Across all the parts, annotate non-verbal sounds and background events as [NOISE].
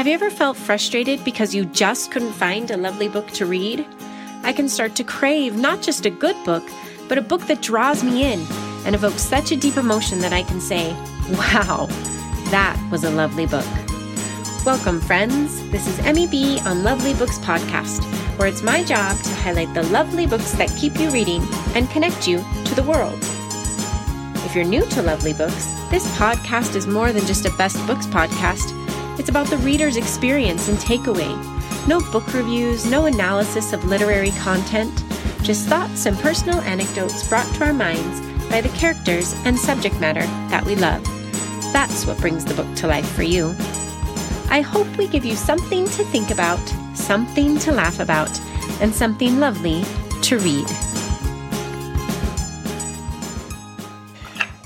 Have you ever felt frustrated because you just couldn't find a lovely book to read? I can start to crave not just a good book, but a book that draws me in and evokes such a deep emotion that I can say, wow, that was a lovely book. Welcome, friends. This is Emmy B on Lovely Books Podcast, where it's my job to highlight the lovely books that keep you reading and connect you to the world. If you're new to Lovely Books, this podcast is more than just a best books podcast. It's about the reader's experience and takeaway. No book reviews, no analysis of literary content, just thoughts and personal anecdotes brought to our minds by the characters and subject matter that we love. That's what brings the book to life for you. I hope we give you something to think about, something to laugh about, and something lovely to read.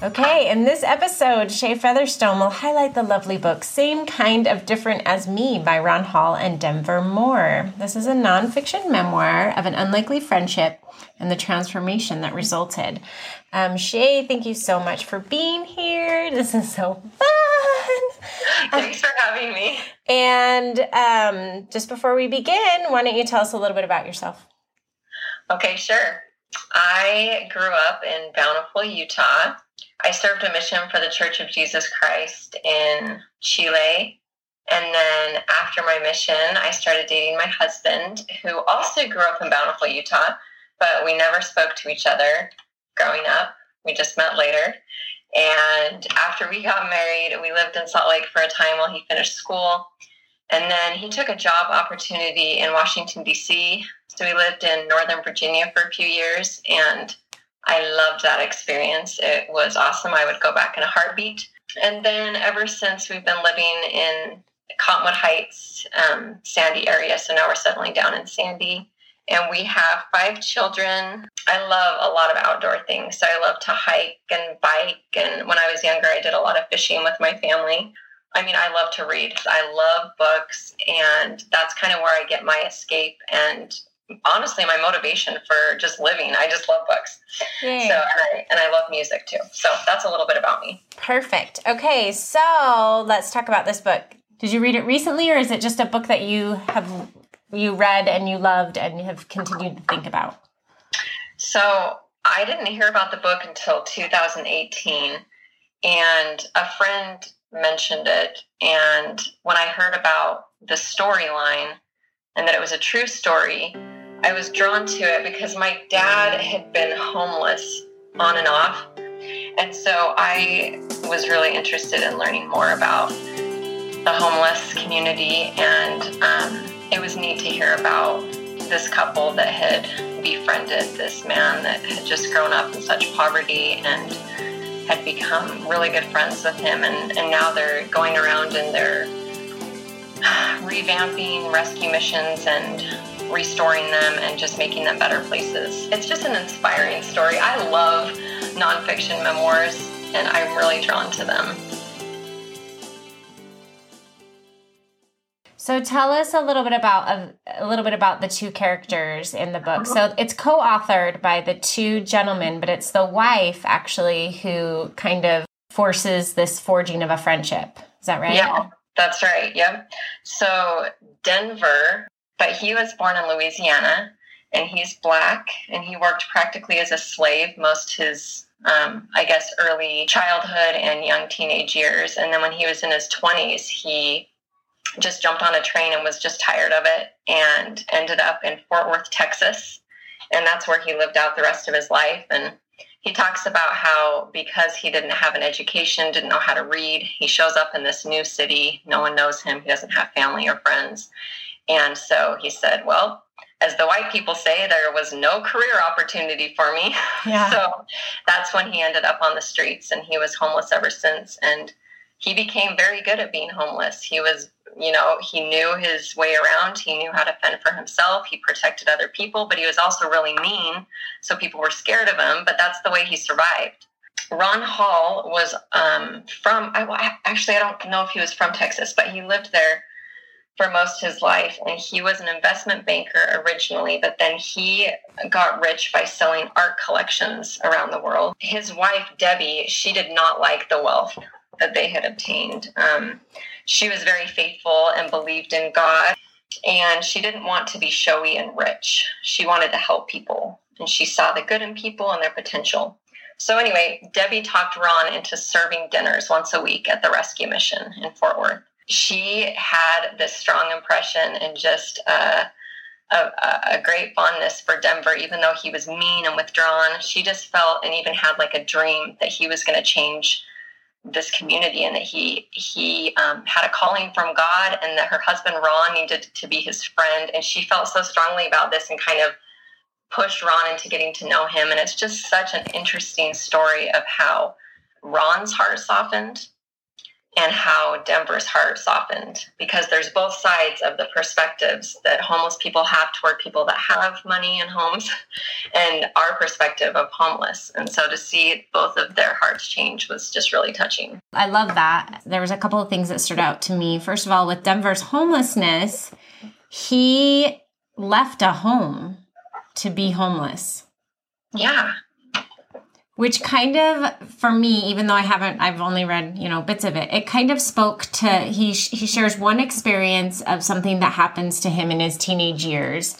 Okay, in this episode, Shay Featherstone will highlight the lovely book Same Kind of Different as Me by Ron Hall and Denver Moore. This is a nonfiction memoir of an unlikely friendship and the transformation that resulted. Um, Shay, thank you so much for being here. This is so fun. Thanks for having me. And um, just before we begin, why don't you tell us a little bit about yourself? Okay, sure. I grew up in Bountiful, Utah. I served a mission for the Church of Jesus Christ in Chile. And then after my mission, I started dating my husband, who also grew up in Bountiful, Utah, but we never spoke to each other growing up. We just met later. And after we got married, we lived in Salt Lake for a time while he finished school. And then he took a job opportunity in Washington, D.C. So we lived in Northern Virginia for a few years. And I loved that experience. It was awesome. I would go back in a heartbeat. And then ever since we've been living in Cottonwood Heights, um, Sandy area. So now we're settling down in Sandy. And we have five children. I love a lot of outdoor things. So I love to hike and bike. And when I was younger, I did a lot of fishing with my family. I mean, I love to read. I love books, and that's kind of where I get my escape and honestly my motivation for just living. I just love books. Yay. So and I, and I love music too. So that's a little bit about me. Perfect. Okay, so let's talk about this book. Did you read it recently, or is it just a book that you have you read and you loved and have continued to think about? So I didn't hear about the book until 2018, and a friend mentioned it. And when I heard about the storyline and that it was a true story, I was drawn to it because my dad had been homeless on and off. And so I was really interested in learning more about the homeless community. And um, it was neat to hear about this couple that had befriended this man that had just grown up in such poverty and had become really good friends with him. And, and now they're going around and they're [SIGHS] revamping rescue missions and restoring them and just making them better places. It's just an inspiring story. I love nonfiction memoirs and I'm really drawn to them. So tell us a little bit about a, a, little bit about the two characters in the book. So uh-huh. it's co-authored by the two gentlemen, but it's the wife actually who kind of forces this forging of a friendship. Is that right? Yeah, that's right. Yep. So Denver but he was born in Louisiana and he's black and he worked practically as a slave most his um, I guess early childhood and young teenage years. And then when he was in his 20s, he just jumped on a train and was just tired of it and ended up in Fort Worth, Texas. And that's where he lived out the rest of his life. And he talks about how because he didn't have an education, didn't know how to read, he shows up in this new city. No one knows him. He doesn't have family or friends. And so he said, Well, as the white people say, there was no career opportunity for me. [LAUGHS] Yeah. so that's when he ended up on the streets and he was homeless ever since. And he became very good at being homeless. He was, you know, he knew his way around. He knew how to fend for himself. He protected other people, but he was also really mean. So people were scared of him, but that's the way he survived. Ron Hall was um, from, I, actually, I don't know if he was from Texas, but he lived there for most of his life. And he was an investment banker originally, but then he got rich by selling art collections around the world. His wife, Debbie, she did not like the wealth that they had obtained. Um, she was very faithful and believed in God, and she didn't want to be showy and rich. She wanted to help people, and she saw the good in people and their potential. So, anyway, Debbie talked Ron into serving dinners once a week at the rescue mission in Fort Worth. She had this strong impression and just uh, a, a, great fondness for Denver, even though he was mean and withdrawn. She just felt and even had like a dream that he was going to change this community and that he he um, had a calling from God and that her husband Ron needed to be his friend. And she felt so strongly about this and kind of pushed Ron into getting to know him. And it's just such an interesting story of how Ron's heart softened and how Denver's heart softened because there's both sides of the perspectives that homeless people have toward people that have money and homes [LAUGHS] and our perspective of homeless. And so to see both of their hearts change was just really touching. I love that. There was a couple of things that stood out to me. First of all, with Denver's homelessness, he left a home to be homeless. Yeah which kind of for me even though i haven't i've only read you know bits of it it kind of spoke to he he shares one experience of something that happens to him in his teenage years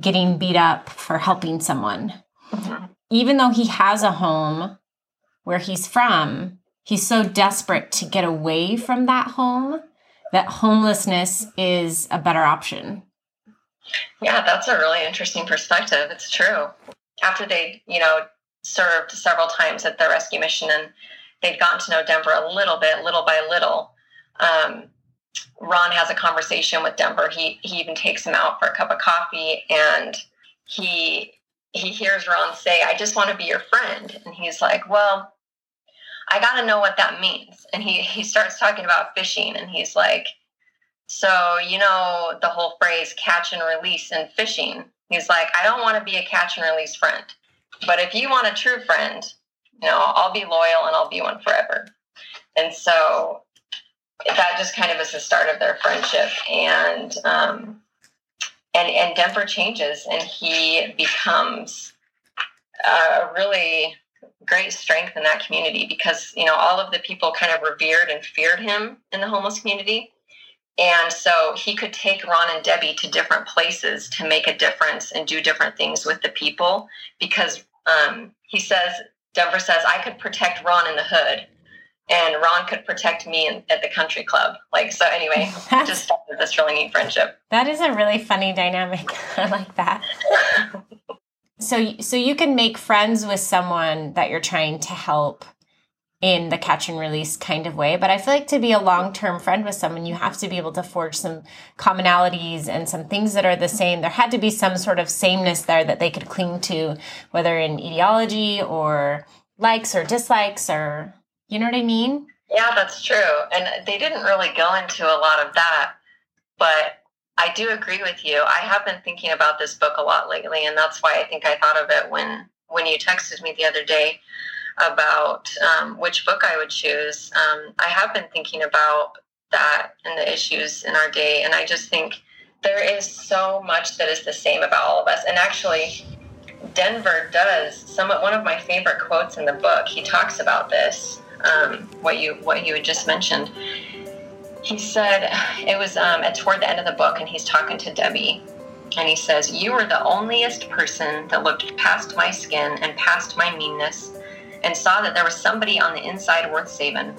getting beat up for helping someone. Mm-hmm. even though he has a home where he's from he's so desperate to get away from that home that homelessness is a better option. Yeah that's a really interesting perspective. It's true. After they you know served several times at the rescue mission and they'd gotten to know Denver a little bit, little by little. Um, Ron has a conversation with Denver. He he even takes him out for a cup of coffee and he he hears Ron say, I just want to be your friend. And he's like, Well, I gotta know what that means. And he he starts talking about fishing and he's like, So, you know the whole phrase catch and release in fishing. He's like, I don't want to be a catch and release friend. But if you want a true friend, you know, I'll be loyal and I'll be one forever. And so that just kind of is the start of their friendship. And um, and and Denver changes, and he becomes a really great strength in that community because you know all of the people kind of revered and feared him in the homeless community. And so he could take Ron and Debbie to different places to make a difference and do different things with the people because um, he says, Denver says, I could protect Ron in the hood and Ron could protect me in, at the country club. Like, so anyway, [LAUGHS] just this really neat friendship. That is a really funny dynamic. [LAUGHS] I like that. [LAUGHS] so, so you can make friends with someone that you're trying to help in the catch and release kind of way. But I feel like to be a long term friend with someone, you have to be able to forge some commonalities and some things that are the same. There had to be some sort of sameness there that they could cling to, whether in ideology or likes or dislikes or, you know what I mean? Yeah, that's true. And they didn't really go into a lot of that. But I do agree with you. I have been thinking about this book a lot lately, and that's why I think I thought of it when when you texted me the other day about um, which book I would choose, um, I have been thinking about that and the issues in our day. And I just think there is so much that is the same about all of us. And actually, Denver does some one of my favorite quotes in the book. He talks about this, um, what you what you had just mentioned. He said it was um, at toward the end of the book, and he's talking to Debbie, and he says, "You were the onlyest person that looked past my skin and past my meanness and saw that there was somebody on the inside worth saving.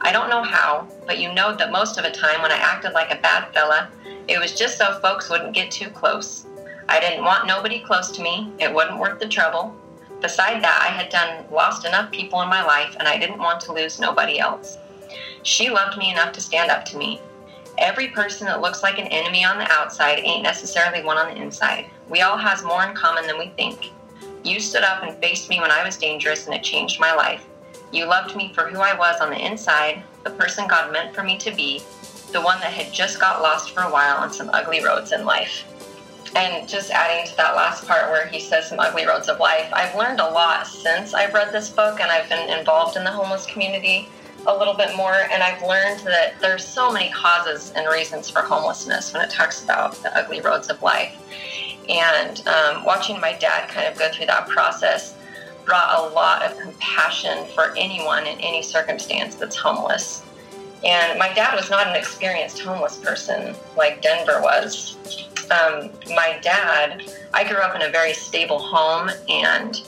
I don't know how, but you know that most of the time when I acted like a bad fella, it was just so folks wouldn't get too close. I didn't want nobody close to me, it wasn't worth the trouble. Beside that, I had done lost enough people in my life and I didn't want to lose nobody else. She loved me enough to stand up to me. Every person that looks like an enemy on the outside ain't necessarily one on the inside. We all has more in common than we think. You stood up and faced me when I was dangerous, and it changed my life. You loved me for who I was on the inside, the person God meant for me to be, the one that had just got lost for a while on some ugly roads in life. And just adding to that last part where he says some ugly roads of life, I've learned a lot since I've read this book and I've been involved in the homeless community a little bit more. And I've learned that there's so many causes and reasons for homelessness when it talks about the ugly roads of life. And um, watching my dad kind of go through that process, brought a lot of compassion for anyone in any circumstance that's homeless. And my dad was not an experienced homeless person like Denver was. Um, my dad, I grew up in a very stable home and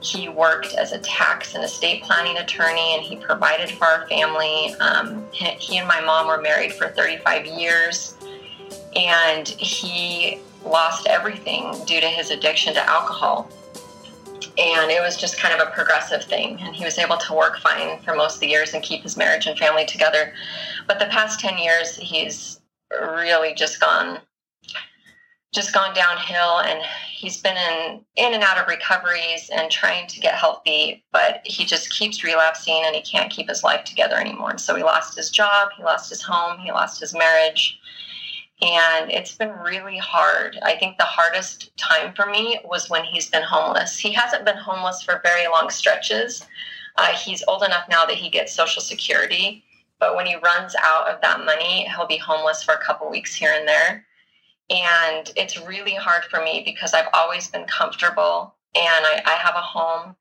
he worked as a tax and estate planning attorney and he provided for our family. Um, he and my mom were married for 35 years and he lost everything due to his addiction to alcohol. And it was just kind of a progressive thing. And he was able to work fine for most of the years and keep his marriage and family together. But the past 10 years, he's really just gone just gone downhill and he's been in in and out of recoveries and trying to get healthy but he just keeps relapsing and he can't keep his life together anymore so he lost his job he lost his home he lost his marriage and it's been really hard. I think the hardest time for me was when he's been homeless. He hasn't been homeless for very long stretches. Uh, he's old enough now that he gets social security but when he runs out of that money he'll be homeless for a couple weeks here and there. And it's really hard for me because I've always been comfortable and I, I have a home.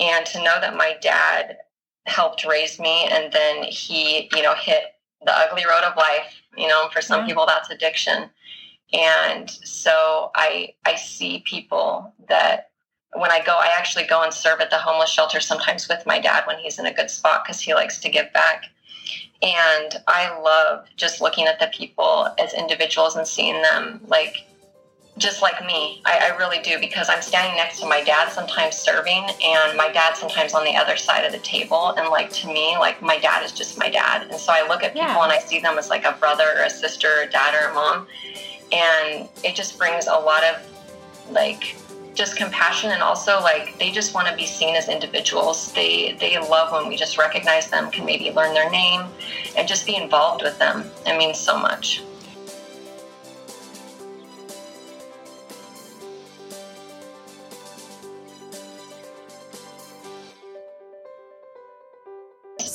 And to know that my dad helped raise me and then he, you know, hit the ugly road of life, you know, for some yeah. people that's addiction. And so I I see people that when I go, I actually go and serve at the homeless shelter sometimes with my dad when he's in a good spot because he likes to give back. And I love just looking at the people as individuals and seeing them like just like me. I, I, really do because I'm standing next to my dad sometimes serving, and my dad sometimes on the other side of the table. And like to me, like my dad is just my dad. And so I look at people yeah. and I see them as like a brother or a sister, or a dad or a mom. And it just brings a lot of like just compassion and also like they just want to be seen as individuals. They they love when we just recognize them, can maybe learn their name and just be involved with them. It means so much.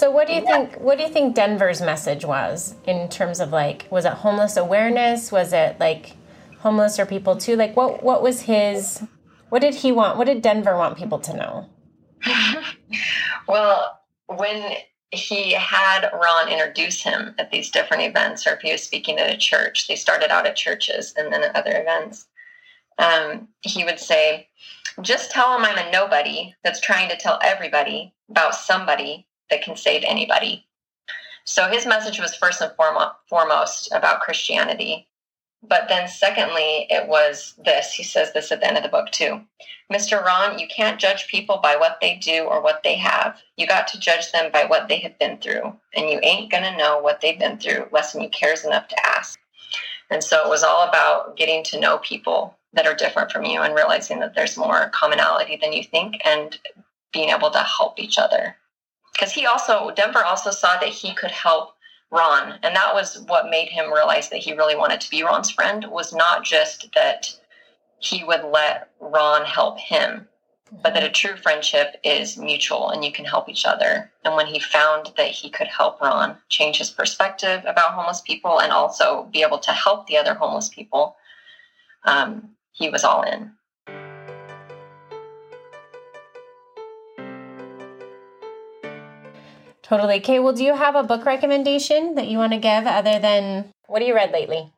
So what do you think what do you think Denver's message was in terms of like was it homeless awareness? Was it like homeless or people too? Like what what was his what did he want? What did Denver want people to know? [LAUGHS] well, when he had Ron introduce him at these different events, or if he was speaking at a church, they started out at churches and then at other events. Um, he would say, Just tell him I'm a nobody that's trying to tell everybody about somebody that can save anybody. So his message was first and foremost about Christianity. But then, secondly, it was this. He says this at the end of the book, too. Mr. Ron, you can't judge people by what they do or what they have. You got to judge them by what they have been through. And you ain't going to know what they've been through less than you cares enough to ask. And so it was all about getting to know people that are different from you and realizing that there's more commonality than you think and being able to help each other. Because he also, Denver also saw that he could help Ron. And that was what made him realize that he really wanted to be Ron's friend was not just that he would let Ron help him, but that a true friendship is mutual and you can help each other. And when he found that he could help Ron change his perspective about homeless people and also be able to help the other homeless people, um, he was all in. Totally. Okay, well, do you have a book recommendation that you want to give other than what have you read lately?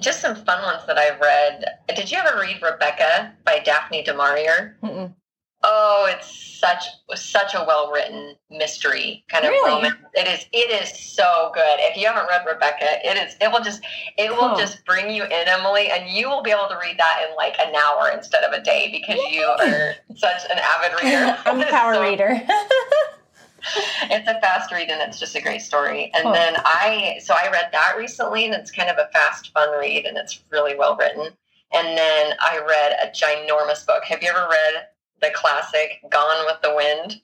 Just some fun ones that I've read. Did you ever read Rebecca by Daphne du Maurier? Mm-mm. Oh, it's such such a well written mystery kind of really? romance. It is it is so good. If you haven't read Rebecca, it is it will just it will oh. just bring you in, Emily, and you will be able to read that in like an hour instead of a day because you are such an avid reader. [LAUGHS] I'm a [LAUGHS] power so, reader. [LAUGHS] [LAUGHS] it's a fast read and it's just a great story. And then I, so I read that recently and it's kind of a fast, fun read and it's really well written. And then I read a ginormous book. Have you ever read the classic Gone with the Wind?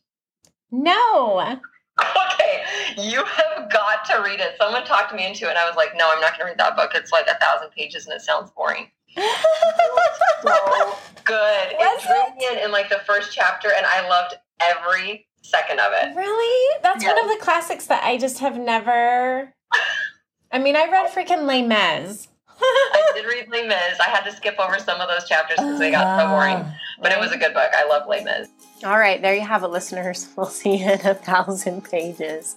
No. Okay, you have got to read it. Someone talked me into it, and I was like, "No, I'm not going to read that book. It's like a thousand pages, and it sounds boring." [LAUGHS] so good. it drew me in in like the first chapter, and I loved every second of it. Really? That's one of the classics that I just have never. [LAUGHS] I mean, I read freaking Les Mis. I [LAUGHS] did read Les Mis. I had to skip over some of those chapters because they got so boring. Oh, but it was a good book. I love Les Mis. All right, there you have it, listeners. [LAUGHS] We'll see you in a thousand pages.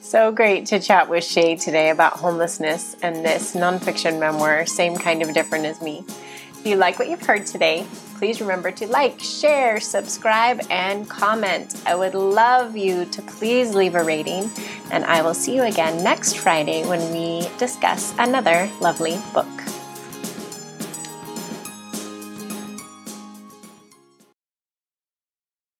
So great to chat with Shay today about homelessness and this nonfiction memoir, Same Kind of Different as Me. If you like what you've heard today, please remember to like, share, subscribe, and comment. I would love you to please leave a rating, and I will see you again next Friday when we discuss another lovely book.